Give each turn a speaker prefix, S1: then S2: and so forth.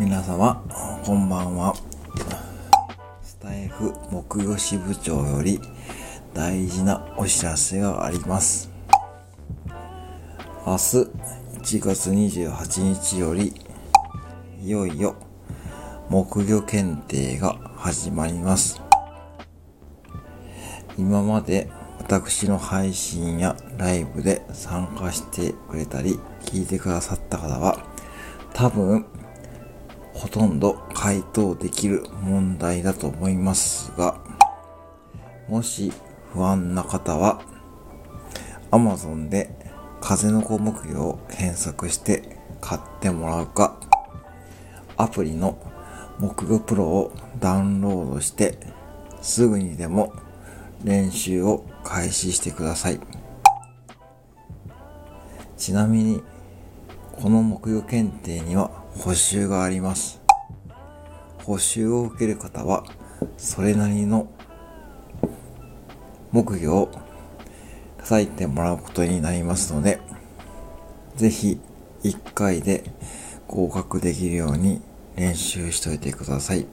S1: 皆様、こんばんは。スタイフ木曜支部長より大事なお知らせがあります。明日1月28日より、いよいよ木魚検定が始まります。今まで私の配信やライブで参加してくれたり聞いてくださった方は多分ほとんど回答できる問題だと思いますがもし不安な方は Amazon で風の子木魚を検索して買ってもらうかアプリの木魚プロをダウンロードしてすぐにでも練習を開始してください。ちなみに、この木魚検定には補習があります。補習を受ける方は、それなりの木魚を叩いてもらうことになりますので、ぜひ1回で合格できるように練習しといてください。